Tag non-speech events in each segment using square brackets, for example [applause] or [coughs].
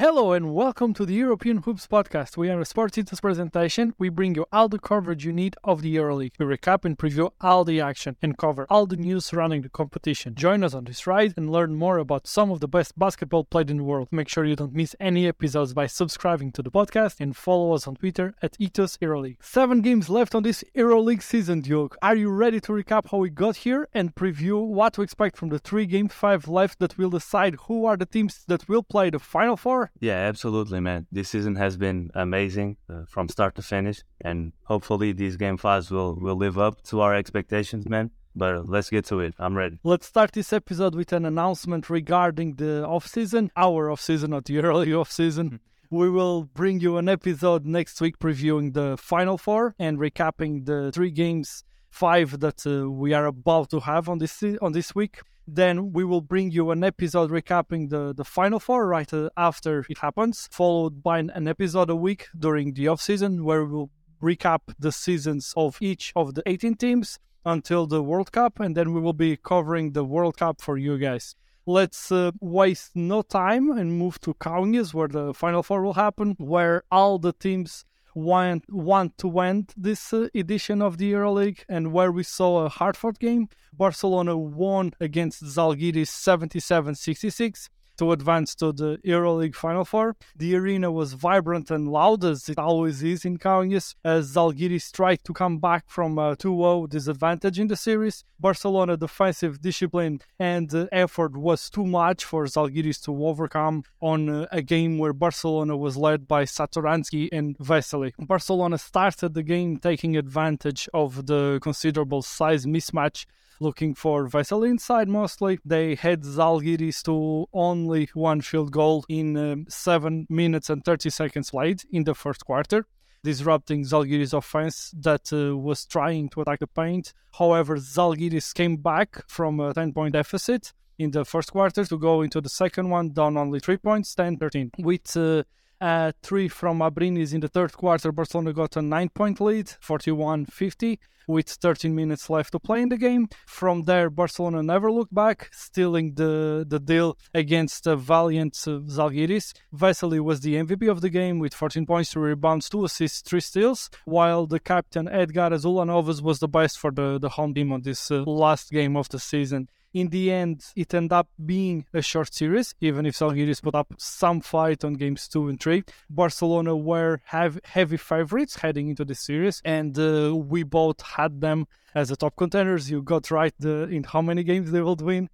Hello and welcome to the European Hoops podcast. We are a Sports Eaters presentation. We bring you all the coverage you need of the EuroLeague. We recap and preview all the action and cover all the news surrounding the competition. Join us on this ride and learn more about some of the best basketball played in the world. Make sure you don't miss any episodes by subscribing to the podcast and follow us on Twitter at Ethos EuroLeague. Seven games left on this EuroLeague season, Duke. Are you ready to recap how we got here and preview what to expect from the three game five left that will decide who are the teams that will play the Final Four? Yeah, absolutely, man. This season has been amazing uh, from start to finish, and hopefully these game fives will will live up to our expectations, man. But let's get to it. I'm ready. Let's start this episode with an announcement regarding the off season, our off season, not the [laughs] early off season. We will bring you an episode next week previewing the Final Four and recapping the three games five that uh, we are about to have on this on this week. Then we will bring you an episode recapping the, the Final Four right uh, after it happens, followed by an, episode a week during the off season where we will recap the seasons of each of the 18 teams until the World Cup, and then we will be covering the World Cup for you guys. Let's uh, waste no time and move to Kaunas, where the Final Four will happen, where all the teams want, want to end this uh, edition of the EuroLeague and where we saw a hard-fought game. Barcelona won against Zalgiris 77-66 to advance to the EuroLeague Final Four. The arena was vibrant and loud as it always is in Kaunas as Zalgiris tried to come back from a 2-0 disadvantage in the series. Barcelona defensive discipline and uh, effort was too much for Zalgiris to overcome on uh, a game where Barcelona was led by Satoransky and Vesely. Barcelona started the game taking advantage of the considerable size mismatch looking for Vesely inside mostly. They had Zalgiris to only one field goal in um, 7 minutes and 30 seconds played in the first quarter disrupting Zalgiris' offense that uh, was trying to attack the paint. However, Zalgiris came back from a 10 point deficit in the first quarter to go into the second one, down only 3 points, 10 13. With uh, uh, three from Abrines in the third quarter, Barcelona got a nine point lead, 41 50 with 13 minutes left to play in the game. From there, Barcelona never looked back, stealing the, the deal against a valiant uh, Zalgiris. Vesely was the MVP of the game with 14 points, 3 rebounds, 2 assists, 3 steals, while the captain Edgaras Ulanovas was the best for the, the home team on this uh, last game of the season in the end, it ended up being a short series, even if Zalgiris put up some fight on games two and three. Barcelona were have heavy favorites heading into the series, and uh, we both had them as the top contenders. You got right the, in how many games they would win.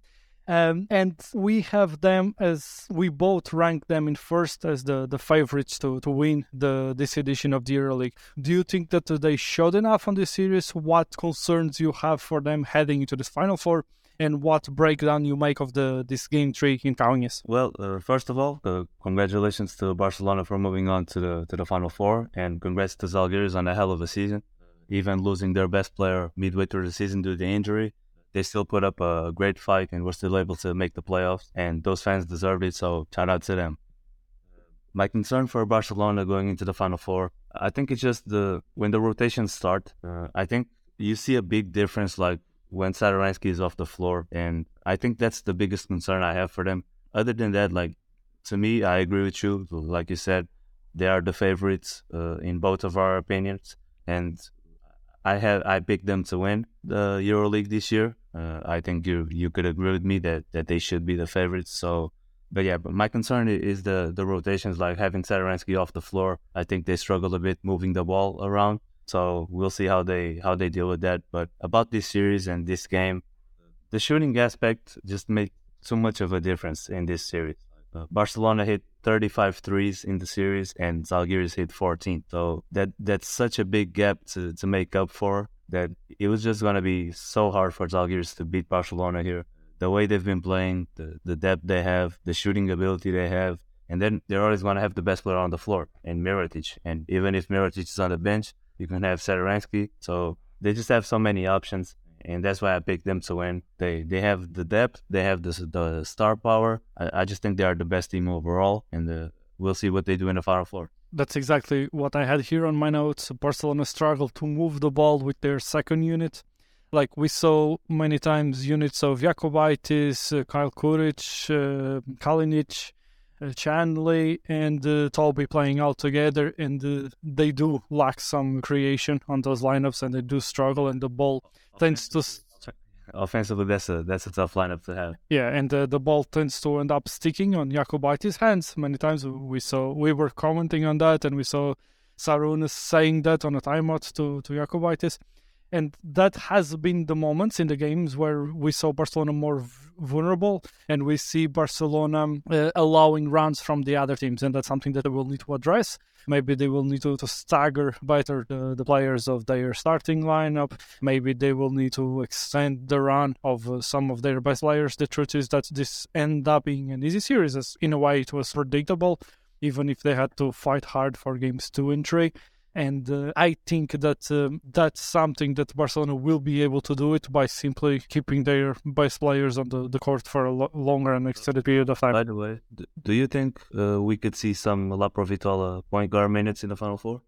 Um, and we have them as we both rank them in first as the, the favorites to, to win the this edition of the EuroLeague. Do you think that they showed enough on this series? What concerns you have for them heading into this Final Four? And what breakdown you make of the this game three in Kaunas. Well, uh, first of all, uh, congratulations to Barcelona for moving on to the to the final four, and congrats to Zalgiris on a hell of a season. Even losing their best player midway through the season due to injury, they still put up a great fight and were still able to make the playoffs. And those fans deserved it, so shout out to them. My concern for Barcelona going into the final four, I think it's just the when the rotations start. Uh, I think you see a big difference like when Satoransky is off the floor. And I think that's the biggest concern I have for them. Other than that, like to me, I agree with you. Like you said, they are the favorites uh, in both of our opinions, and I have I picked them to win the EuroLeague this year. Uh, I think you you could agree with me that that they should be the favorites. So, but yeah, but my concern is the the rotations, like having Satoransky off the floor. I think they struggle a bit moving the ball around. So we'll see how they how they deal with that. But about this series and this game, the shooting aspect just made so much of a difference in this series. Uh, Barcelona hit 35 threes in the series, and Zalgiris hit 14. So that that's such a big gap to, to make up for that it was just gonna be so hard for Zalgiris to beat Barcelona here. The way they've been playing, the, the depth they have, the shooting ability they have, and then they're always gonna have the best player on the floor, and Mirotic. And even if Mirotic is on the bench, you can have Satoransky. So they just have so many options, and that's why I picked them to win. They they have the depth, they have the the star power. I, I just think they are the best team overall, and the, we'll see what they do in the final four. That's exactly what I had here on my notes. Barcelona struggled to move the ball with their second unit. Like we saw many times, units of Jokubaitis, uh, Kyle Kuric, uh, Kalinic, uh, Sanli and uh, Tobey playing out together, and uh, they do lack some creation on those lineups, and they do struggle, and the ball tends to. Offensively, that's a that's a tough lineup to have. Yeah, and uh, the ball tends to end up sticking on Jokubaitis' hands. Many times we saw we were commenting on that, and we saw Sarunas saying that on a timeout to to Jokubaitis. And that has been the moments in the games where we saw Barcelona more vulnerable and we see Barcelona uh, allowing runs from the other teams. And that's something that they will need to address. Maybe they will need to, to stagger better the, the players of their starting lineup. Maybe they will need to extend the run of uh, some of their best players. The truth is that this ended up being an easy series. As in a way, it was predictable, even if they had to fight hard for games two and three and uh, I think that um, that's something that Barcelona will be able to do it by simply keeping their best players on the, the court for a lo- longer and extended period of time. By the way, do you think uh, we could see some Laprovittola point guard minutes in the Final Four?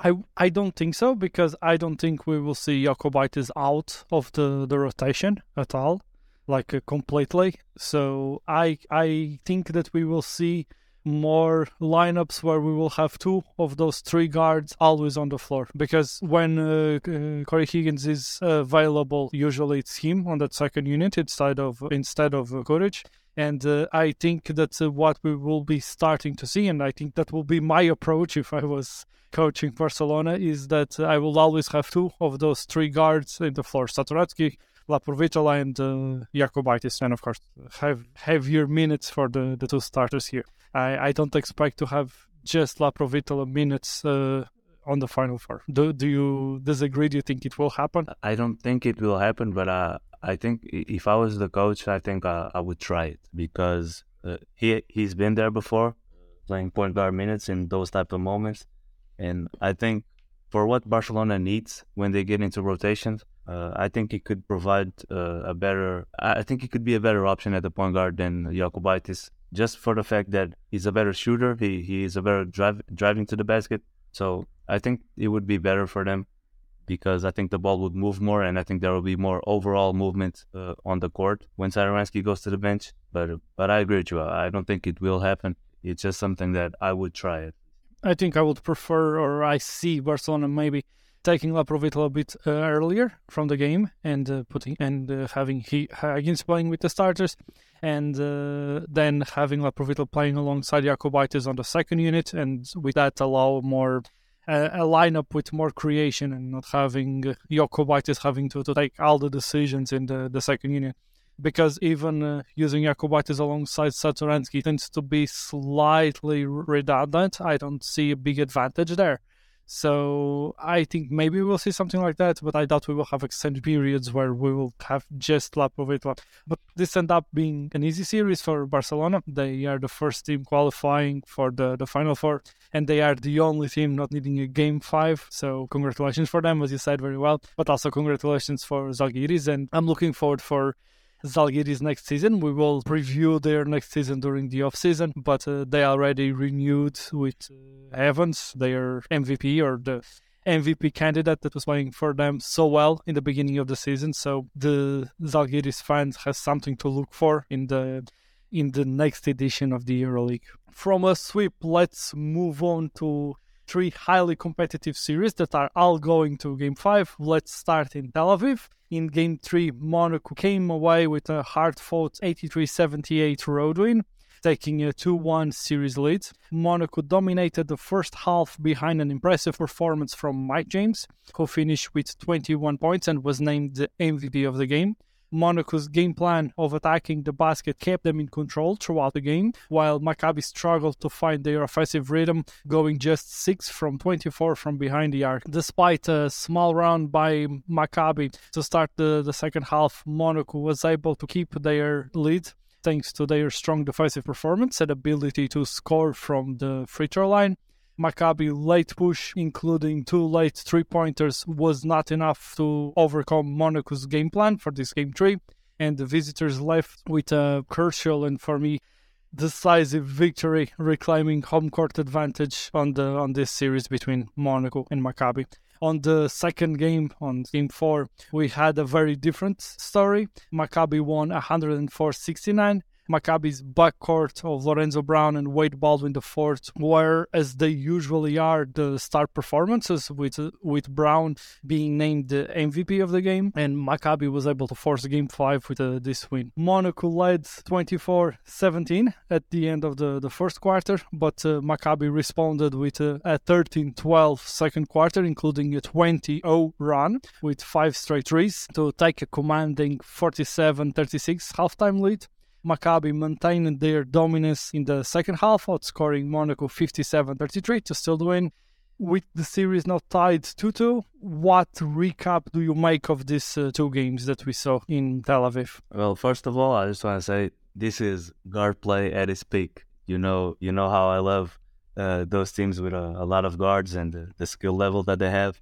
I, I don't think so because I don't think we will see Jokubaitis out of the, the rotation at all, like uh, completely. So I I think that we will see more lineups where we will have two of those three guards always on the floor because when uh, uh, Cory Higgins is available, usually it's him on that second unit instead of instead of uh, Kuric. And uh, I think that's uh, what we will be starting to see, and I think that will be my approach if I was coaching Barcelona. Is that I will always have two of those three guards in the floor: Satoransky, Laprovittola, and uh, Jokubaitis, and of course have heavier minutes for the, the two starters here. I, I don't expect to have just Laprovittola minutes uh, on the final four. Do do you disagree? Do you think it will happen? I don't think it will happen, but uh, I think if I was the coach, I think uh, I would try it because uh, he he's been there before, playing point guard minutes in those type of moments, and I think for what Barcelona needs when they get into rotations, uh, I think he could provide uh, a better. I think he could be a better option at the point guard than Jokubaitis, just for the fact that he's a better shooter. He he is a better drive driving to the basket. So I think it would be better for them because I think the ball would move more, and I think there will be more overall movement uh, on the court when Satoransky goes to the bench. But but I agree with you. I don't think it will happen. It's just something that I would try it. I think I would prefer, or I see Barcelona maybe taking Laprovittola a bit uh, earlier from the game and uh, putting and uh, having he Higgins playing with the starters, and uh, then having Laprovittola playing alongside Jokubaitis on the second unit, and with that allow more a lineup with more creation and not having uh, Jokubaitis having to, to take all the decisions in the, the second unit. Because even uh, using Jokubaitis alongside Satoransky tends to be slightly redundant. I don't see a big advantage there. So I think maybe we'll see something like that, but I doubt we will have extended periods where we will have just Laprovittola. But this end up being an easy series for Barcelona. They are the first team qualifying for the, the Final Four, and they are the only team not needing a Game 5. So congratulations for them, as you said very well. But also congratulations for Zalgiris, and I'm looking forward for Zalgiris next season. We will preview their next season during the off season, but uh, they already renewed with uh, Evans, their MVP or the MVP candidate that was playing for them so well in the beginning of the season. So the Zalgiris fans has something to look for in the in the next edition of the EuroLeague. From a sweep, let's move on to three highly competitive series that are all going to game five. Let's start in Tel Aviv. In game three, Monaco came away with a hard fought 83 78 road win, taking a 2 1 series lead. Monaco dominated the first half behind an impressive performance from Mike James, who finished with 21 points and was named the MVP of the game. Monaco's game plan of attacking the basket kept them in control throughout the game, while Maccabi struggled to find their offensive rhythm, going just 6 from 24 from behind the arc. Despite a small run by Maccabi to start the, the second half, Monaco was able to keep their lead thanks to their strong defensive performance and ability to score from the free throw line. Maccabi late push, including two late three pointers, was not enough to overcome Monaco's game plan for this game three, and the visitors left with a crucial and for me decisive victory, reclaiming home court advantage on the on this series between Monaco and Maccabi. On the second game, on game four, we had a very different story. Maccabi won 104 69 Maccabi's backcourt of Lorenzo Brown and Wade Baldwin IV were, as they usually are, the star performances, with with Brown being named the MVP of the game, and Maccabi was able to force game five with uh, this win. Monaco led 24-17 at the end of the, the first quarter, but uh, Maccabi responded with uh, a 13-12 second quarter, including a 20-0 run with five straight threes to take a commanding 47-36 halftime lead. Maccabi maintained their dominance in the second half, outscoring Monaco 57 33 to still win. With the series now tied 2 2, what recap do you make of these uh, two games that we saw in Tel Aviv? Well, first of all, I just want to say this is guard play at its peak. You know, you know how I love uh, those teams with a, a, lot of guards and the, the, skill level that they have.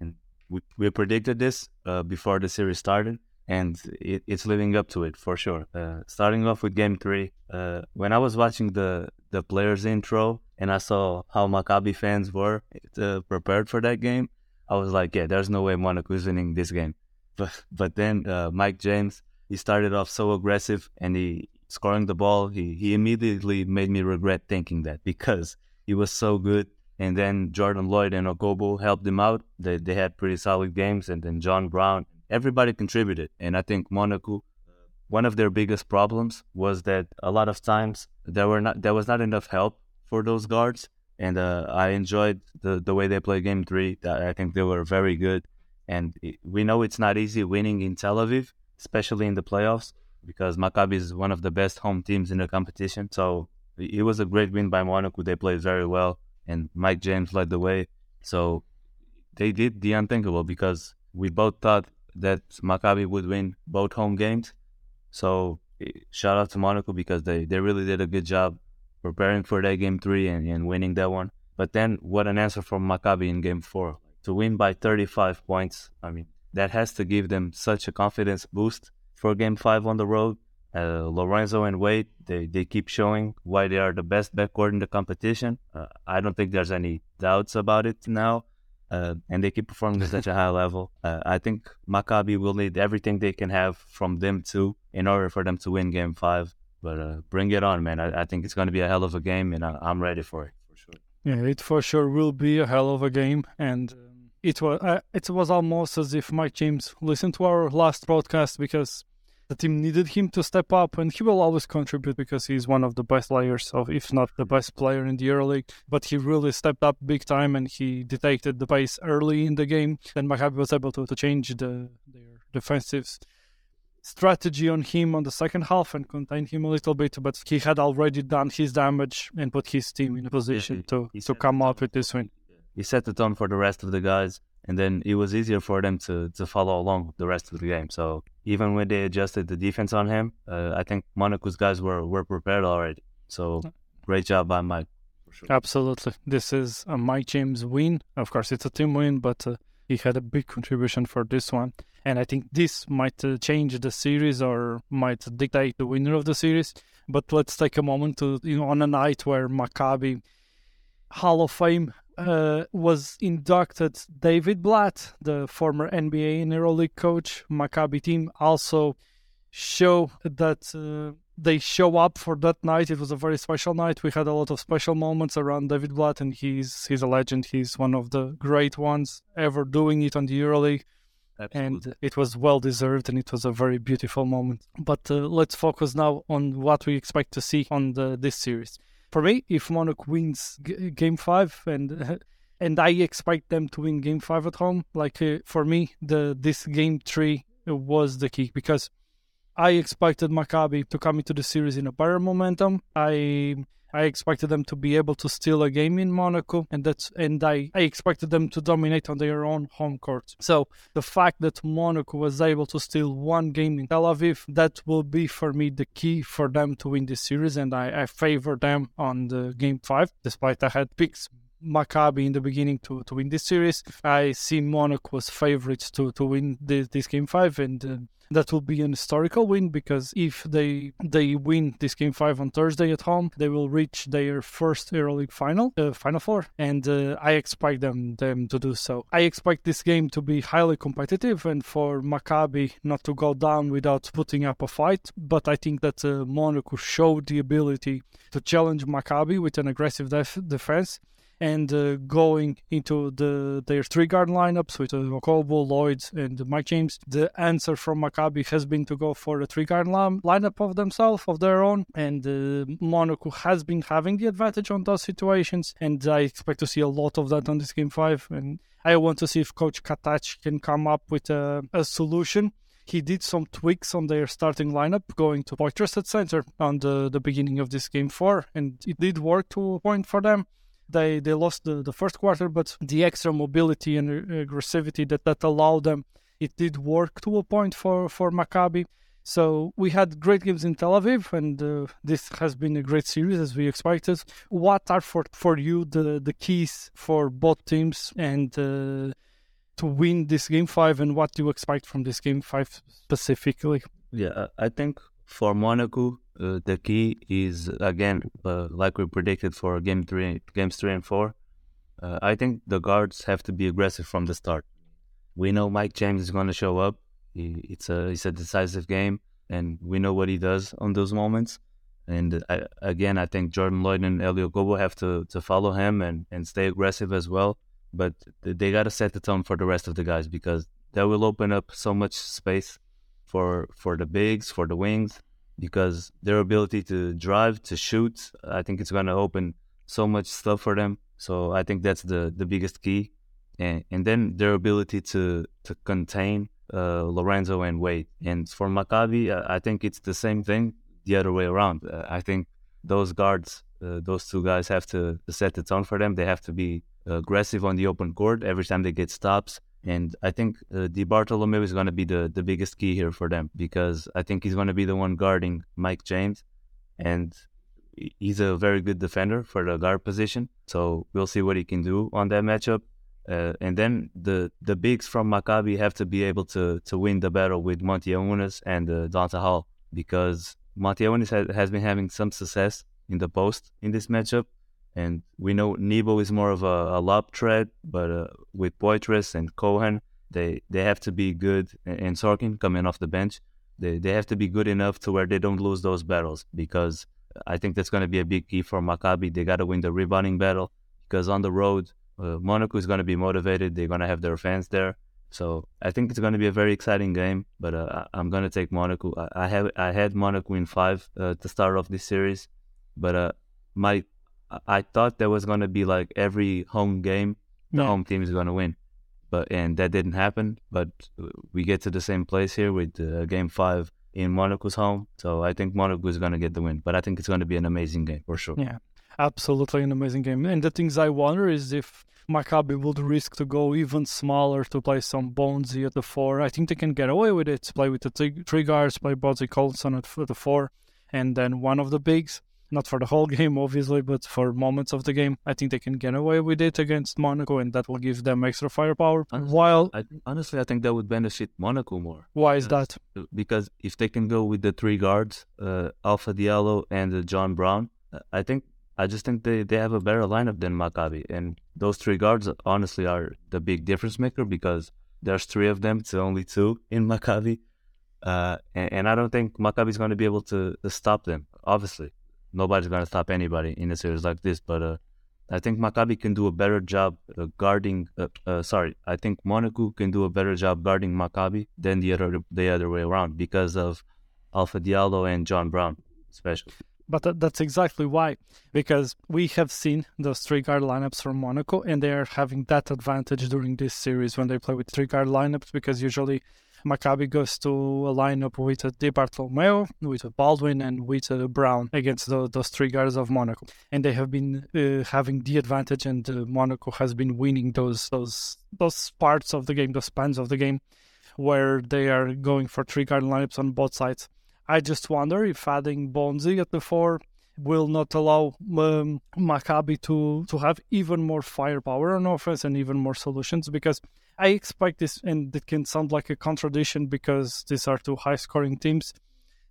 And we, we predicted this uh, before the series started and it, it's living up to it for sure. Uh, starting off with game three, uh, when I was watching the the players intro and I saw how Maccabi fans were uh, prepared for that game, I was like, yeah, there's no way Monaco is winning this game. But but then uh, Mike James, he started off so aggressive and he scoring the ball. He he immediately made me regret thinking that because he was so good. And then Jordan Loyd and Okobo helped him out. They they had pretty solid games, and then John Brown everybody contributed. And I think Monaco, one of their biggest problems was that a lot of times there were not there was not enough help for those guards. And uh, I enjoyed the the way they played game three. I think they were very good. And we know it's not easy winning in Tel Aviv, especially in the playoffs, because Maccabi is one of the best home teams in the competition. So it was a great win by Monaco. They played very well, and Mike James led the way. So they did the unthinkable because we both thought that Maccabi would win both home games. So eh, shout out to Monaco because they, they really did a good job preparing for that game three and, and winning that one. But then what an answer from Maccabi in game four. To win by 35 points, I mean, that has to give them such a confidence boost for game five on the road. Uh, Lorenzo and Wade, they, they keep showing why they are the best backcourt in the competition. Uh, I don't think there's any doubts about it now uh, and they keep performing at such a high level. Uh, I think Maccabi will need everything they can have from them too in order for them to win Game Five. But uh, bring it on, man! I, I think it's going to be a hell of a game, and I, am ready for it for sure. Yeah, it for sure will be a hell of a game, and um, it was uh, it was almost as if Mike James listened to our last broadcast because the team needed him to step up, and he will always contribute because he's one of the best players, of if not the best player in the EuroLeague. But he really stepped up big time, and he detected the pace early in the game. Then Maccabi was able to, to change the, their defensive strategy on him on the second half and contain him a little bit. But he had already done his damage and put his team in a position to, to come up with this win. He set the tone for the rest of the guys and then it was easier for them to to follow along the rest of the game. So even when they adjusted the defense on him, uh, I think Monaco's guys were were prepared already. So great job by Mike. Sure. Absolutely, this is a Mike James win. Of course, it's a team win, but uh, he had a big contribution for this one. And I think this might uh, change the series or might dictate the winner of the series. But let's take a moment to you know on a night where Maccabi Hall of Fame uh, was inducted David Blatt, the former NBA and EuroLeague coach, Maccabi team, also show that uh, they show up for that night. It was a very special night. We had a lot of special moments around David Blatt, and he's he's a legend. He's one of the great ones ever doing it on the EuroLeague. Absolutely. And it was well deserved, and it was a very beautiful moment. But uh, let's focus now on what we expect to see on the, this series for me, if Monaco wins g- Game Five, and [laughs] and I expect them to win Game Five at home, like uh, for me, the this Game Three was the key because I expected Maccabi to come into the series in a better momentum. I I expected them to be able to steal a game in Monaco, and that's and I, I expected them to dominate on their own home court. So the fact that Monaco was able to steal one game in Tel Aviv, that will be for me the key for them to win this series, and I, I favor them on the game five, despite I had picks Maccabi in the beginning to, to win this series. I see Monaco as favorites to, to win this, this game five, and uh, that will be an historical win because if they they win this game five on Thursday at home, they will reach their first EuroLeague final, uh, final four, and uh, I expect them them to do so. I expect this game to be highly competitive and for Maccabi not to go down without putting up a fight. But I think that uh, Monaco showed the ability to challenge Maccabi with an aggressive def- defense and uh, going into the their three guard lineups with uh, Okobo, Loyd, and Mike James. The answer from Maccabi has been to go for a three guard line- lineup of themselves, of their own, and uh, Monaco has been having the advantage on those situations, and I expect to see a lot of that on this game five. And I want to see if Coach Kattash can come up with a, a solution he did some tweaks on their starting lineup, going to Poitras at center on the, the beginning of this game four, and it did work to a point for them. They they lost the, the first quarter, but the extra mobility and aggressivity that, that allowed them, it did work to a point for, for Maccabi. So we had great games in Tel Aviv, and uh, this has been a great series as we expected. What are for for you the the keys for both teams and uh, to win this game five, and what do you expect from this game five specifically? Yeah, I think for Monaco, uh, the key is again, uh, like we predicted for game three, games three and four. Uh, I think the guards have to be aggressive from the start. We know Mike James is going to show up. He, it's a it's a decisive game, and we know what he does on those moments. And I, again, I think Jordan Loyd and Elio Okobo have to, to follow him and, and stay aggressive as well. But they got to set the tone for the rest of the guys because that will open up so much space for for the bigs, for the wings, because their ability to drive, to shoot, I think it's going to open so much stuff for them. So I think that's the, the biggest key. And, and then their ability to, to contain uh, Lorenzo and Wade. And for Maccabi, I think it's the same thing the other way around. Uh, I think those guards, uh, those two guys have to, to set the tone for them. They have to be aggressive on the open court every time they get stops. And I think uh, Di Bartolomeo is going to be the, the biggest key here for them because I think he's going to be the one guarding Mike James. And he's a very good defender for the guard position. So we'll see what he can do on that matchup. Uh, and then the the bigs from Maccabi have to be able to to win the battle with Motiejunas and uh, Donta Hall because Motiejunas has, has been having some success in the post in this matchup. And we know Nebo is more of a, a lob threat, but uh, with Poitras and Cohen, they, they have to be good. And Sorkin coming off the bench, they, they have to be good enough to where they don't lose those battles because I think that's going to be a big key for Maccabi. They got to win the rebounding battle because on the road, uh, Monaco is going to be motivated. They're going to have their fans there. So I think it's going to be a very exciting game. But uh, I'm going to take Monaco. I, I have I had Monaco in five uh, to start off this series, but uh, my I thought there was going to be like every home game, the yeah. home team is going to win, but and that didn't happen. But we get to the same place here with uh, game five in Monaco's home, so I think Monaco is going to get the win. But I think it's going to be an amazing game for sure. Yeah, absolutely an amazing game. And the things I wonder is if Maccabi would risk to go even smaller to play some Bonzi at the four. I think they can get away with it. Play with the three guards, play Bonzi Colson at the four, and then one of the bigs not for the whole [laughs] game, obviously, but for moments of the game. I think they can get away with it against Monaco, and that will give them extra firepower. Honestly, While I, honestly, I think that would benefit Monaco more. Why is that? Because if they can go with the three guards, uh, Alpha Diallo and uh, John Brown, uh, I think I just think they, they have a better lineup than Maccabi, and those three guards honestly are the big difference maker because there's three of them to only two in Maccabi. Uh, and, and, I don't think Maccabi is going to be able to, to stop them, obviously nobody's going to stop anybody in a series like this. But uh, I think Maccabi can do a better job uh, guarding. Uh, uh, sorry, I think Monaco can do a better job guarding Maccabi than the other the other way around because of Alpha Diallo and John Brown, especially. But that's exactly why, because we have seen those three guard lineups from Monaco, and they are having that advantage during this series when they play with three guard lineups, because usually Maccabi goes to a lineup with a Di Bartolomeo, with a Baldwin, and with a Brown against the, those three guys of Monaco. And they have been uh, having the advantage, and uh, Monaco has been winning those those those parts of the game, those spans of the game, where they are going for three guard lineups on both sides. I just wonder if adding Bonzi at the four will not allow um, Maccabi to to have even more firepower on offense and even more solutions because I expect this, and it can sound like a contradiction because these are two high scoring teams.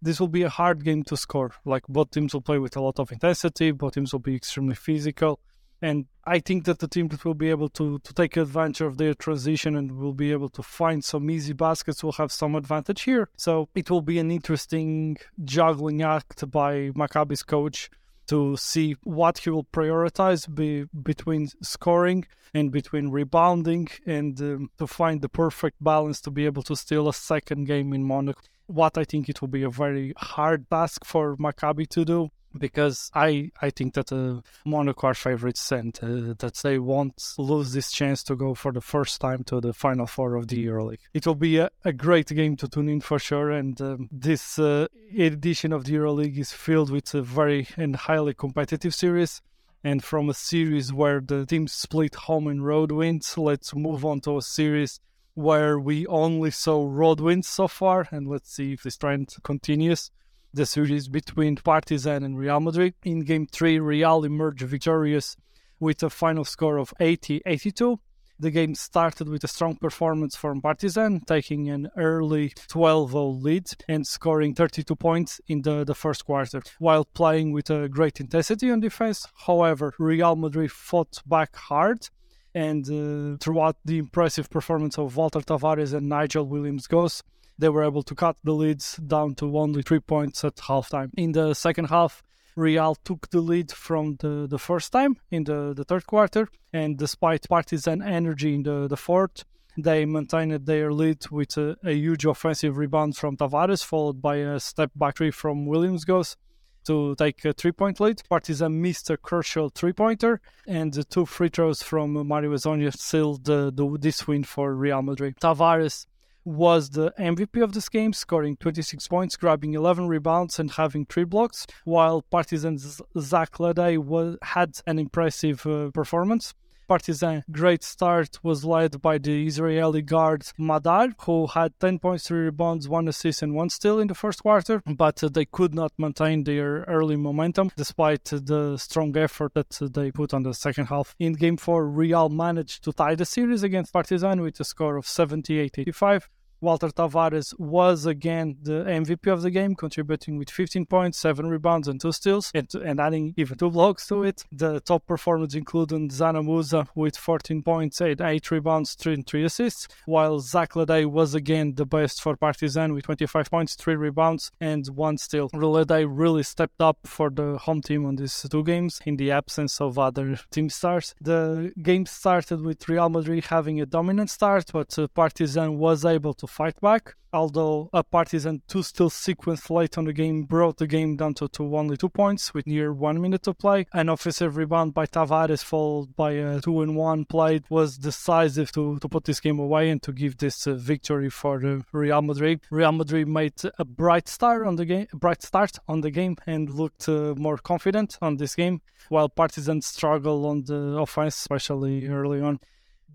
This will be a hard game to score. Like both teams will play with a lot of intensity, both teams will be extremely physical. And I think that the team that will be able to, to take advantage of their transition and will be able to find some easy baskets will have some advantage here. So it will be an interesting juggling act by Maccabi's coach to see what he will prioritize be, between scoring and between rebounding and um, to find the perfect balance to be able to steal a second game in Monaco. What I think it will be a very hard task for Maccabi to do because I I think that uh, Monaco are favorites and uh, that they won't lose this chance to go for the first time to the final four of the EuroLeague. It will be a, a great game to tune in for sure, and um, this uh, edition of the EuroLeague is filled with a very and highly competitive series. And from a series where the teams split home and road wins, let's move on to a series where we only saw road wins so far, and let's see if this trend continues the series between Partizan and Real Madrid. In game three, Real emerged victorious with a final score of 80 82. The game started with a strong performance from Partizan, taking an early 12 0 lead and scoring 32 points in the, the first quarter, while playing with a great intensity on defense. However, Real Madrid fought back hard and uh, throughout the impressive performance of Walter Tavares and Nigel Williams Goss, they were able to cut the leads down to only three points at halftime. In the second half, Real took the lead from the, the first time in the, the third quarter, and despite Partizan energy in the, the fourth, they maintained their lead with a, a huge offensive rebound from Tavares, followed by a step back three from Williams Goss to take a three point lead. Partizan missed a crucial three pointer, and the two free throws from Mario Hezonja sealed the, the, this win for Real Madrid. Tavares was the MVP of this game, scoring 26 points, grabbing 11 rebounds, and having three blocks, while Partizan's Zach LeDay was, had an impressive uh, performance. Partizan great start was led by the Israeli guard Madar, who had 10.3 rebounds, 1 assist, and 1 steal in the first quarter, but they could not maintain their early momentum despite the strong effort that they put on the second half. In game 4, Real managed to tie the series against Partizan with a score of 78 85. Walter Tavares was again the MVP of the game, contributing with 15 points, 7 rebounds, and 2 steals, and, and adding even 2 blocks to it. The top performers included Dzanan Musa with 14 points, 8, 8 rebounds, 3, and 3 assists, while Zach LeDay was again the best for Partizan with 25 points, 3 rebounds, and 1 steal. LeDay really stepped up for the home team on these two games in the absence of other team stars. The game started with Real Madrid having a dominant start, but uh, Partizan was able to fight back. Although a Partizan two still sequence late on the game brought the game down to, to only two points with near one minute to play. An offensive rebound by Tavares followed by a two and one play was decisive to, to put this game away and to give this uh, victory for uh, Real Madrid. Real Madrid made a bright start on the game, bright start on the game and looked uh, more confident on this game, while Partizan struggled on the offense, especially early on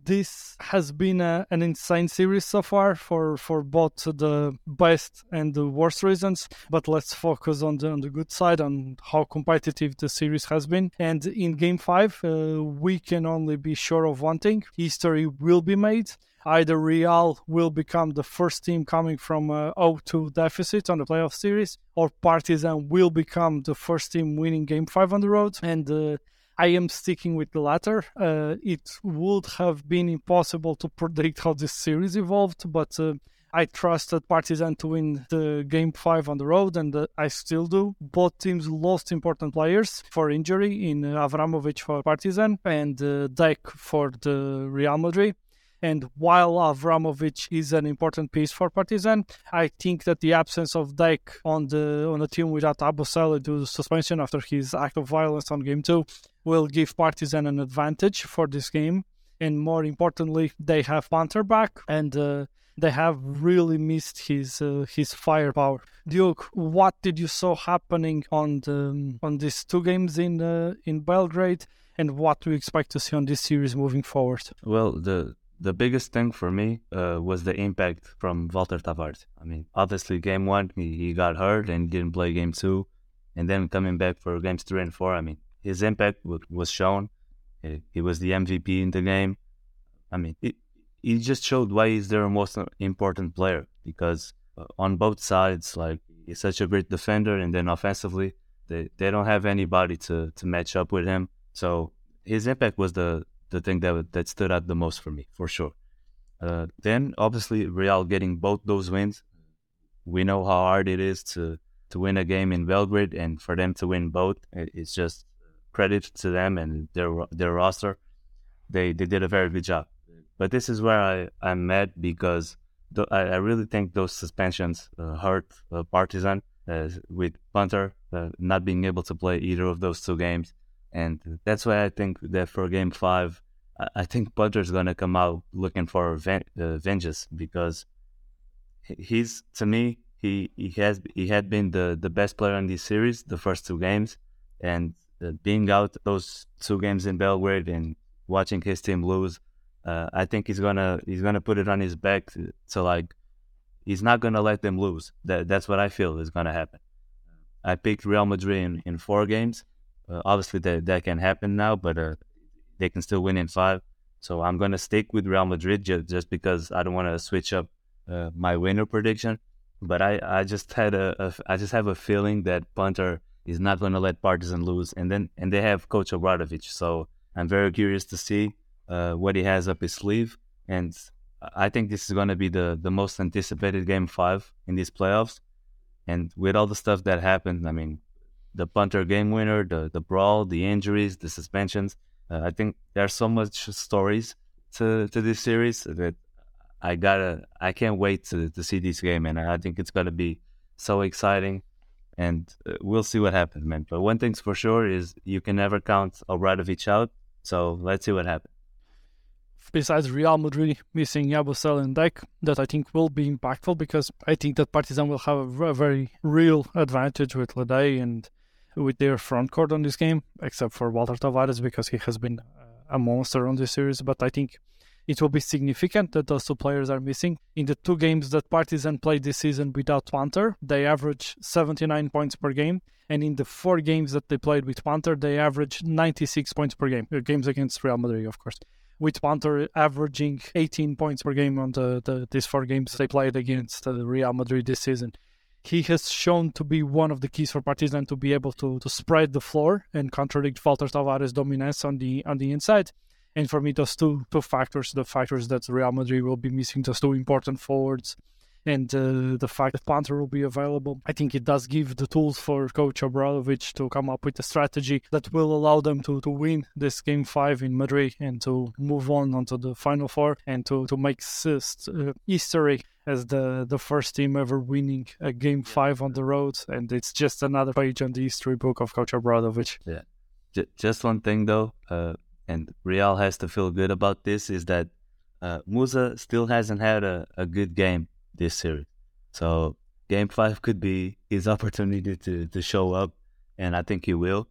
this has been a, an insane series so far for, for both the best and the worst reasons. But let's focus on the, on the good side, on how competitive the series has been. And in game five, uh, we can only be sure of one thing history will be made. Either Real will become the first team coming from a 0-2 deficit on the playoff series, or Partizan will become the first team winning Game Five on the road. And uh, I am sticking with the latter. Uh, it would have been impossible to predict how this series evolved, but uh, I trusted Partizan to win the game five on the road, and uh, I still do. Both teams lost important players for injury in Avramovic for Partizan and uh, for the Real Madrid. And while Avramovic is an important piece for Partizan, I think that the absence of Deck on the on the team without Yabusele due to suspension after his act of violence on game two will give Partizan an advantage for this game. And more importantly, they have Punter back and uh, they have really missed his uh, his firepower. Duke, what did you saw happening on the on these two games in uh, in Belgrade, and what do you expect to see on this series moving forward? Well, the the biggest thing for me uh, was the impact from Walter Tavares. I mean, obviously, game one he, he got hurt and didn't play game two, and then coming back for games three and four. I mean, his impact w- was shown. He, he was the MVP in the game. I mean, he just showed why he's their most important player because uh, on both sides, like he's such a great defender, and then offensively, they, they don't have anybody to, to match up with him. So his impact was the the thing that that stood out the most for me, for sure. Uh, then obviously Real getting both those wins. We know how hard it is to to win a game in Belgrade, and for them to win both, it's just credit to them and their their roster. They they did a very good job. But this is where I I'm mad because th- I, I really think those suspensions uh, hurt uh, Partizan with Punter uh, not being able to play either of those two games. And that's why I think that for game five, I think Punter's going to come out looking for uh, vengeance because he's, to me, he, he has he had been the, the best player in this series the first two games, and uh, being out those two games in Belgrade and watching his team lose, uh, I think he's gonna he's gonna put it on his back to, to like he's not gonna let them lose. That that's what I feel is gonna happen. I picked Real Madrid in, in four games. Uh, obviously, that that can happen now, but uh, they can still win in five. So I'm gonna stick with Real Madrid just, just because I don't want to switch up uh, my winner prediction. But I, I just had a, a I just have a feeling that Punter is not gonna let Partizan lose, and then and they have Coach Obradovic. So I'm very curious to see uh, what he has up his sleeve, and I think this is gonna be the the most anticipated game five in these playoffs. And with all the stuff that happened, I mean, the Punter game winner, the the brawl, the injuries, the suspensions. Uh, I think there's so much stories to to this series that I gotta I can't wait to to see this game, and I think it's gonna be so exciting. And uh, we'll see what happens, man. But one thing's for sure is you can never count Obradovic out. So let's see what happens besides Real Madrid missing Yabusele and Deck, that I think will be impactful because I think that Partizan will have a very real advantage with Lede and with their front court on this game, except for Walter Tavares because he has been a monster on this series. But I think it will be significant that those two players are missing. In the two games that Partizan played this season without Punter, they averaged 79 points per game. And in the four games that they played with Punter, they averaged 96 points per game. Games against Real Madrid, of course with Punter averaging 18 points per game on the, the these four games they played against uh, Real Madrid this season. He has shown to be one of the keys for Partizan to be able to, to spread the floor and contradict Walter Tavares' dominance on the on the inside. And for me, those two two factors, the factors that Real Madrid will be missing, those two important forwards, and uh, the fact that Punter will be available, I think it does give the tools for Coach Obradovic to come up with a strategy that will allow them to, to win this game five in Madrid and to move on onto the final four and to, to make uh, history as the, the first team ever winning a game five on the road. And it's just another page on the history book of Coach Obradovic. Yeah. J- just one thing though, uh, and Real has to feel good about this, is that uh, Musa still hasn't had a, a good game this series. So game five could be his [laughs] opportunity to, to show up, and I think he will.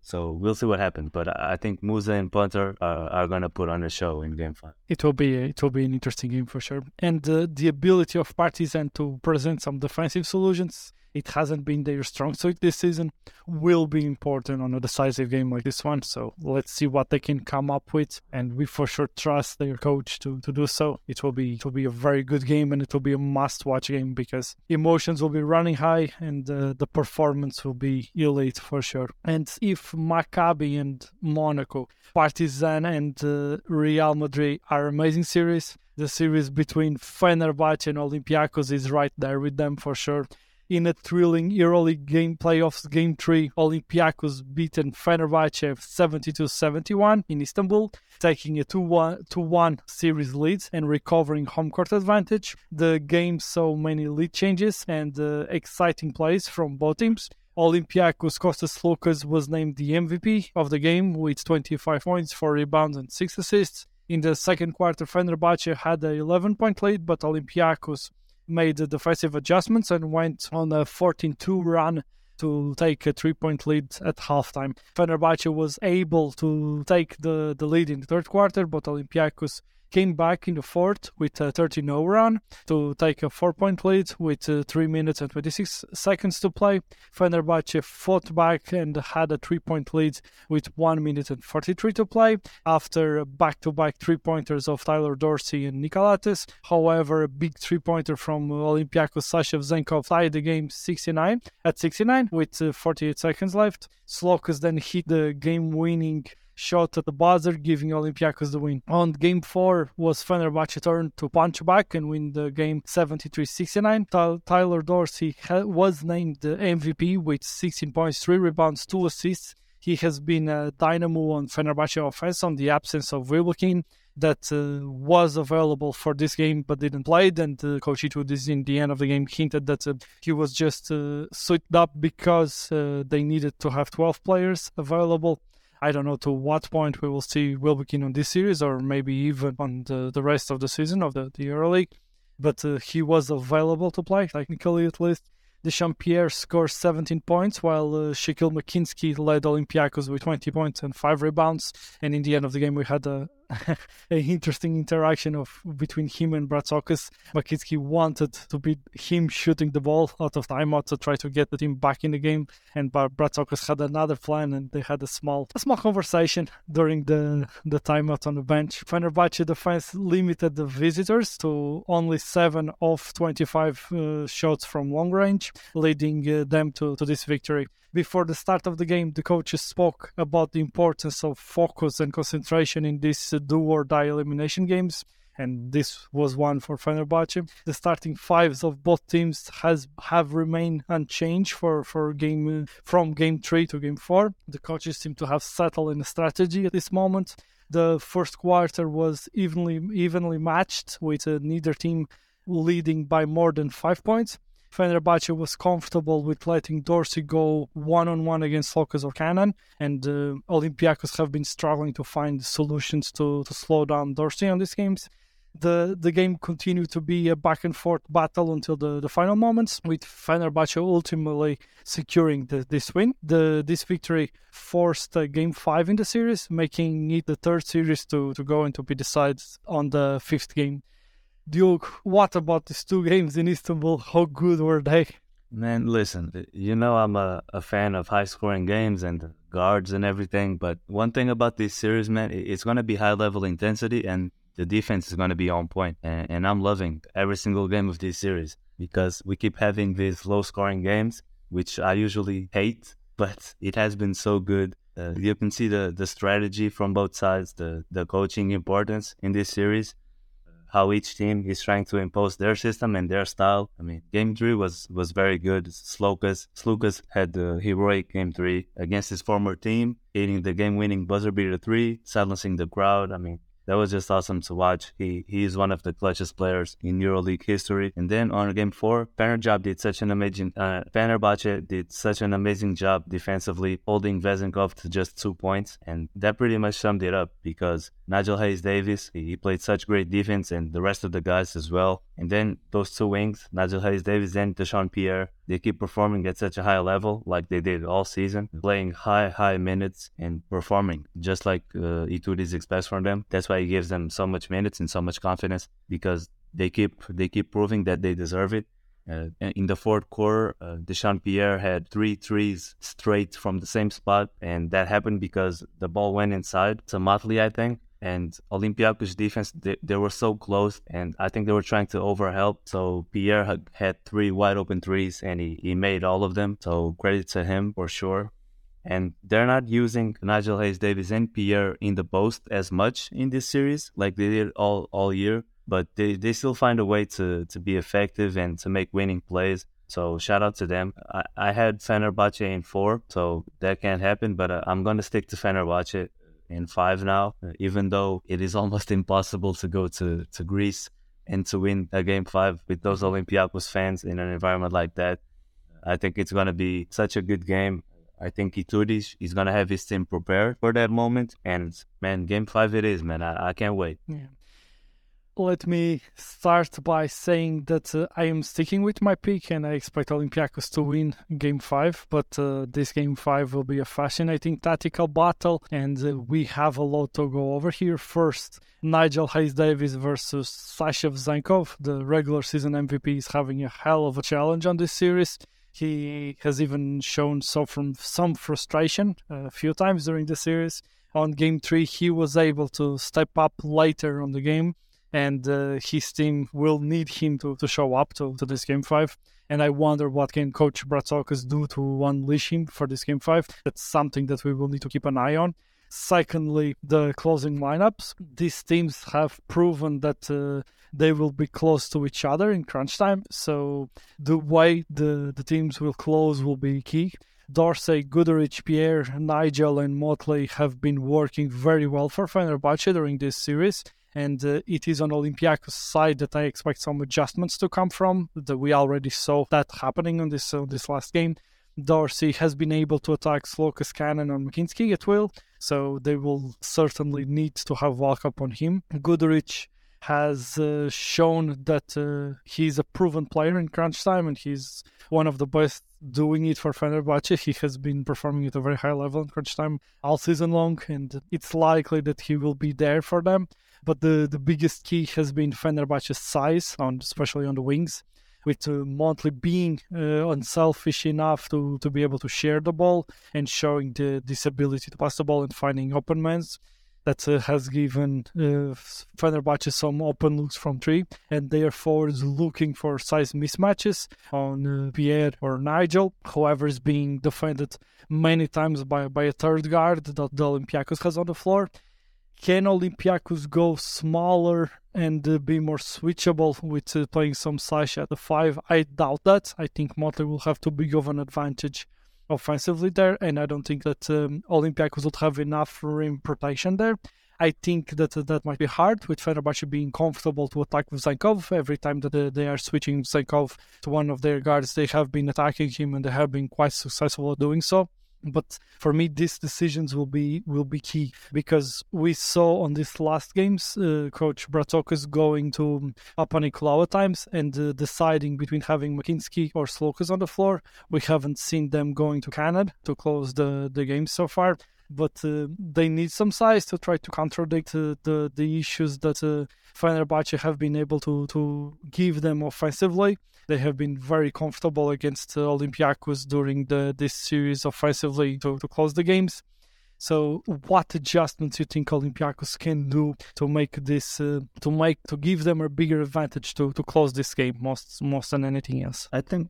So we'll see what happens. But I think Musa and Punter are, are going to put on a show in game five. It will be it will be an interesting game for sure. And uh, the ability of Partizan to present some defensive solutions it hasn't been their strong suit this season, will be important on a decisive game like this one. So let's see what they can come up with, and we for sure trust their coach to, to do so. It will be it will be a very good game, and it will be a must-watch game because emotions will be running high, and uh, the performance will be elite for sure. And if Maccabi and Monaco, Partizan and uh, Real Madrid are amazing series, the series between Fenerbahce and Olympiacos is right there with them for sure in a thrilling EuroLeague game playoffs game 3 Olympiacos beaten Fenerbahce 72-71 in Istanbul taking a 2-1 series lead and recovering home court advantage the game saw many lead changes and uh, exciting plays from both teams Olympiacos Kostas Sloukas was named the MVP of the game with 25 points, 4 rebounds, and 6 assists. In the second quarter, Fenerbahce had a 11 point lead, but Olympiacos made defensive adjustments and went on a 14-2 run to take a three-point lead at halftime. Fenerbahce was able to take the, the lead in the third quarter, but Olympiacos came back in the fourth with a 13 0 run to take a four point lead with uh, 3 minutes and 26 seconds to play. Fenerbahce fought back and had a three point lead with 1 minute and 43 to play after back to back three pointers of Tyler Dorsey and Nick Calathes. However, a big three pointer from Olympiacos Sasha Vezenkov tied the game 69 at 69 with uh, 48 seconds left. Sloukas then hit the game winning shot at the buzzer, giving Olympiacos the win. On game four was Fenerbahce turn to punch back and win the game 73-69. Tyler Dorsey was named the MVP with 16 points, 3 rebounds, 2 assists. He has been a dynamo on Fenerbahce offense on the absence of Wilbekin that uh, was available for this game but didn't play. And uh, Coach Itoudis in the end of the game hinted that uh, he was just uh, suited up because uh, they needed to have 12 players available. I don't know to what point we will see Wilbekin on this series or maybe even on the, the rest of the season of the, the EuroLeague. But uh, he was available to play, technically at least. Dyshawn Pierre scored 17 points, while uh, Shaquielle McKissic led Olympiacos with 20 points and 5 rebounds. And in the end of the game, we had a, [laughs] interesting interaction of between him and Bartzokas. McKissic wanted to be him shooting the ball out of timeout to try to get the team back in the game, and Bartzokas had another plan, and they had a small a small conversation during the the timeout on the bench. Fenerbahce defense limited the visitors to only seven of 25 uh, shots from long range, leading uh, them to, to this victory before the start of the game, the coaches spoke about the importance of focus and concentration in these do or die elimination games. And this was one for Fenerbahce. The starting fives of both teams has have remained unchanged for, for game from game three to game four. The coaches seem to have settled in a strategy at this moment. The first quarter was evenly evenly matched, with uh, neither team leading by more than five points. Fenerbahce was comfortable with letting Dorsey go one on one against Sloukas or Canaan, and uh, Olympiacos have been struggling to find solutions to, to slow down Dorsey on these games. The, the game continued to be a back and forth battle until the, the final moments, with Fenerbahce ultimately securing the, this win. The, this victory forced uh, game five in the series, making it the third series to, to go and to be decided on the fifth game. Duke, what about these two games in Istanbul? How good were they? Man, listen, you know I'm a, a fan of high scoring games and guards and everything, but one thing about this series, man, it's going to be high level intensity and the defense is going to be on point. And, and I'm loving every single game of this series because we keep having these low scoring games, which I usually hate, [laughs] but it has been so good. Uh, you can see the, the strategy from both sides, the, the coaching importance in this series how each team is trying to impose their system and their style. I mean, game three was was very good. Sloukas Sloukas had the heroic game three against his former team, hitting the game-winning buzzer beater three, silencing the crowd. I mean, that was just awesome to watch. He he is one of the clutchest players in EuroLeague history. And then on game four, Fenerbahce did such an amazing uh, Fenerbahce did such an amazing job defensively, holding Vezenkov to just two points, and that pretty much summed it up because Nigel Hayes Davis he, he played such great defense, and the rest of the guys as well. And then those two wings, Nigel Hayes Davis and pierre they keep performing at such a high level like they did all season, playing high, high minutes and performing just like uh, Itoudis expects from them. That's why he gives them so much minutes and so much confidence because they keep they keep proving that they deserve it. Uh, in the fourth quarter, uh, Pierre had three threes straight from the same spot, and that happened because the ball went inside to Motley, I think, and Olympiacos defense they, they, were so close and I think they were trying to overhelp so Pierre had, had three wide open threes and he, he made all of them so credit to him for sure and they're not using Nigel Hayes Davis and Pierre in the post as much in this series like they did all all year but they, they still find a way to to be effective and to make winning plays so shout out to them. I, I had Fenerbahce in four, so that can't happen. But uh, I'm gonna stick to Fenerbahce in five now, even though it is almost [laughs] impossible to go to, to Greece and to win a game five with those mm-hmm. Olympiacos fans in an environment like that. I think it's going to be such a good game. I think Itoudis is going to have his team prepared for that moment. And man, game five it is, man. I, I can't wait. Yeah. Let me start by saying that uh, I am sticking with my pick and I expect Olympiacos to win game five. But uh, this game five will be a fascinating tactical battle, and uh, we have a lot to go over here. First, Nigel Hayes Davis versus Sasha Vezenkov. The regular season MVP is having a hell of a challenge on this series. He has even shown from some frustration a few times during the series. On game three, he was able to step up later on the game and uh, his team will need him to, to show up to, to this game five. And I wonder what can Coach Bartzokas do to unleash him for this game five. That's something that we will need to keep an eye on. Secondly, the closing lineups. These teams have proven that uh, they will be close to each other in crunch time. So the way the, the teams will close will be key. Dorsey, Guduric, Pierre, Nigel, and Motley have been working very well for Fenerbahce during this series and uh, it is on Olympiacos' side that I expect some adjustments to come from. That we already saw that happening on this this last game. Dorsey has been able to attack Sloukas, Canaan, and McKissic at will, so they will certainly need to have Walkup on him. Guduric has uh, shown that uh, he's a proven player in crunch time and he's one of the best doing it for Fenerbahce. He has been performing at a very high level in crunch time all season long, and it's likely that he will be there for them. But the, the biggest key has been Fenerbahce's size, on especially on the wings, with uh, Motley being uh, unselfish enough to, to be able to share the ball and showing the, this ability to pass the ball and finding open mans that uh, has given uh, Fenerbahce some open looks from three, and they are forwards looking for size mismatches on uh, Pierre or Nigel. whoever is being defended many times by, by a third guard that the Olympiacos has on the floor. Can Olympiacos go smaller and uh, be more switchable with uh, playing some Sasha at the five? I doubt that. I think Motley will have too big of an advantage offensively there, and I don't think that um, Olympiacos would have enough rim protection there. I think that uh, that might be hard with Fenerbahce being comfortable to attack with Vezenkov. Every time that uh, they are switching Vezenkov to one of their guards, they have been attacking him and they have been quite successful at doing so. But for me, these decisions will be will be key because we saw on these last games, uh, Coach Bartzokas going to Papanikolaou at times and uh, deciding between having McKissic or Sloukas on the floor. We haven't seen them going to Canada to close the, the game so far but uh, they need some size to try to contradict uh, the the issues that uh, Fenerbahce have been able to to give them offensively. They have been very comfortable against uh, Olympiacos during the this series offensively to, to close the games. So, what adjustments you think Olympiacos can do to make this uh, to make to give them a bigger advantage to to close this game most most than anything else? I think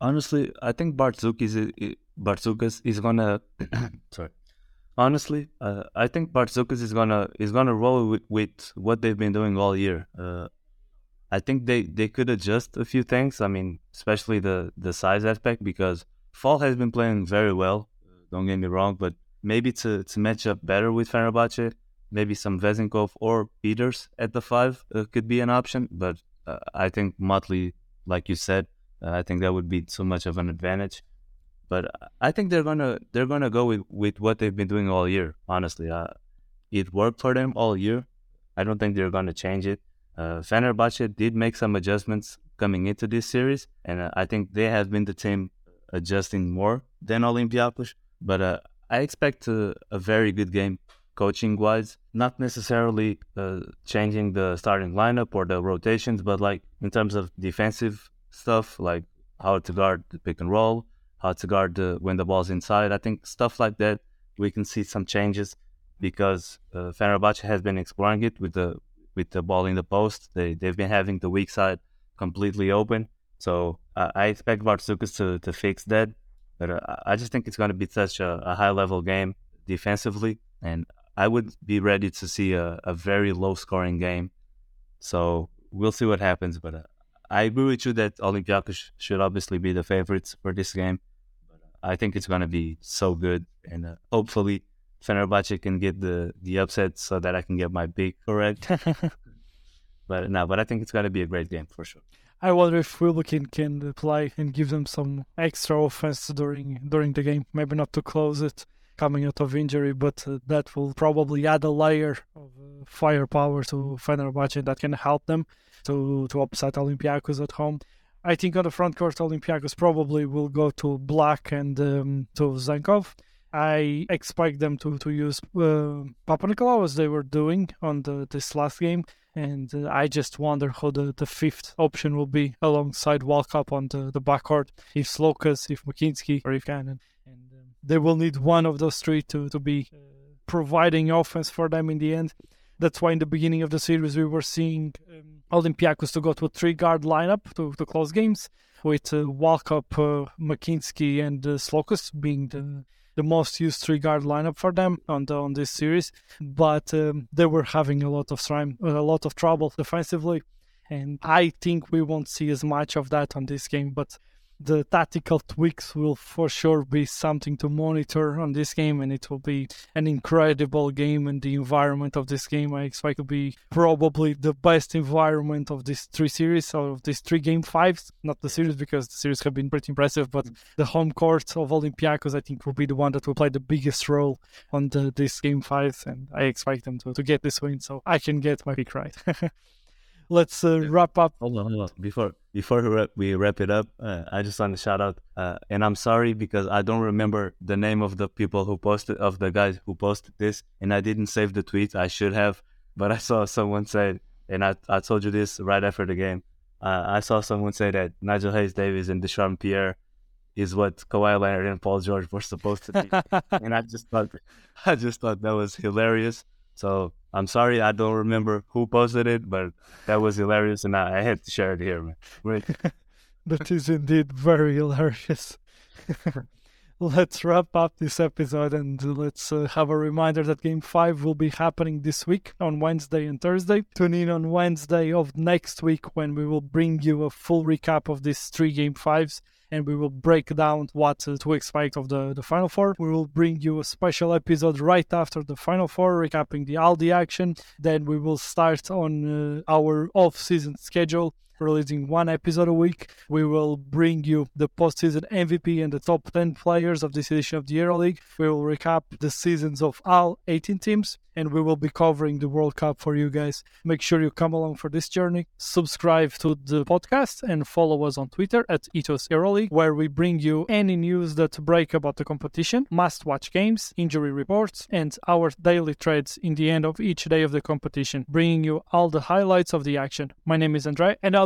honestly, I think Bartzokas is is gonna [coughs] sorry honestly, uh, I think Bartzokas is gonna is gonna roll with, with what they've been doing all year. Uh, I think they, they could adjust a few things. I mean, especially the the size aspect because Fall has been playing very well. Don't get me wrong, but maybe to to match up better with Fenerbahce, maybe some Vezenkov or Peters at the five uh, could be an option. But uh, I think Motley, like you said, uh, I think that would be too much of an advantage. But I think they're gonna they're gonna go with, with what they've been doing all year. Honestly, uh, it worked for them all year. I don't think they're gonna change it. Uh, Fenerbahce did make some adjustments coming into this series, and uh, I think they have been the team adjusting more than Olympiacos. But uh, I expect a, a, very good game coaching wise, not necessarily uh, changing the starting lineup or the rotations, but like in terms of defensive stuff, like how to guard the pick and roll, how to guard the, when the ball's inside. I think stuff like that we can see some changes because uh, Fenerbahce has been exploring it with the with the ball in the post. They they've been having the weak side completely open. So uh, I expect Bartzokas to to fix that. But uh, I just think it's going to be such a, a, high level game defensively, and I would be ready to see a, a very low scoring game. So we'll see what happens. But uh, I agree with you that Olympiacos should obviously be the favorites for this game. But I think it's going to be so good, and uh, hopefully Fenerbahce can get the the upset so that I can get my pick correct. [laughs] but no, but I think it's going to be a great game for sure. I wonder if Wilbekin can play and give them some extra offense during during the game. Maybe not to close it, coming out of injury, but uh, that will probably add a layer of uh, firepower to Fenerbahce that can help them to, to upset Olympiacos at home. I think on the front court, Olympiacos probably will go to Black and um, to Vezenkov. I expect them to, to use uh, Papanikolaou as they were doing on the this last game. And uh, I just wonder how the, the fifth option will be alongside Walkup on the, the backcourt. If Sloukas, if McKissic, or if Canaan. They will need one of those three to, to be providing offense for them in the end. That's why in the beginning of the series we were seeing um, Olympiacos to go to a three guard lineup to, to close games with uh, Walkup, uh, McKissic, and uh, Sloukas being the the most used three guard lineup for them on the, on this series, but um, they were having a lot of time, a lot of trouble defensively, and I think we won't see as much of that on this game. But the tactical tweaks will for sure be something to monitor on this game, and it will be an incredible game. And the environment of this game, I expect to be probably the best environment of these three series of these three game fives. Not the series because the series have been pretty impressive, but the home court of Olympiacos, I think, will be the one that will play the biggest role on the, this game five, and I expect them to, to get this win, so I can get my pick right. [laughs] let's uh, wrap up. Hold on, hold on. Before before we wrap, we wrap it up, uh, I just want to shout out, uh, and I'm sorry because I don't remember the name of the people who posted of the guys who posted this, and I didn't save the tweet. I should have, but I saw someone say, and I I told you this right after the game. Uh, I saw someone say that Nigel Hayes Davis and Dyshawn Pierre is what Kawhi Leonard and Paul George were supposed to be, [laughs] and I just thought I just thought that was hilarious. So I'm sorry I don't remember who posted it, but that was hilarious, and I, I had to share it here, man. [laughs] That is indeed very hilarious. [laughs] let's wrap up this episode and let's uh, have a reminder that game 5 will be happening this week on Wednesday and Thursday. Tune in on Wednesday of next week when we will bring you a full recap of these three game 5s and we will break down what to expect of the, the Final Four. We will bring you a special episode right after the Final Four, recapping the Aldi action. Then we will start on uh, our off season schedule releasing one episode a week. We will bring you the postseason MVP and the top 10 players of this edition of the EuroLeague. We will recap the seasons of all 18 teams and we will be covering the World Cup for you guys. Make sure you come along for this journey. Subscribe to the podcast and follow us on Twitter at Ethos EuroLeague, where we bring you any news that break about the competition, must-watch games, injury reports, and our daily trades in the end of each day of the competition, bringing you all the highlights of the action. My name is Andre, and I'll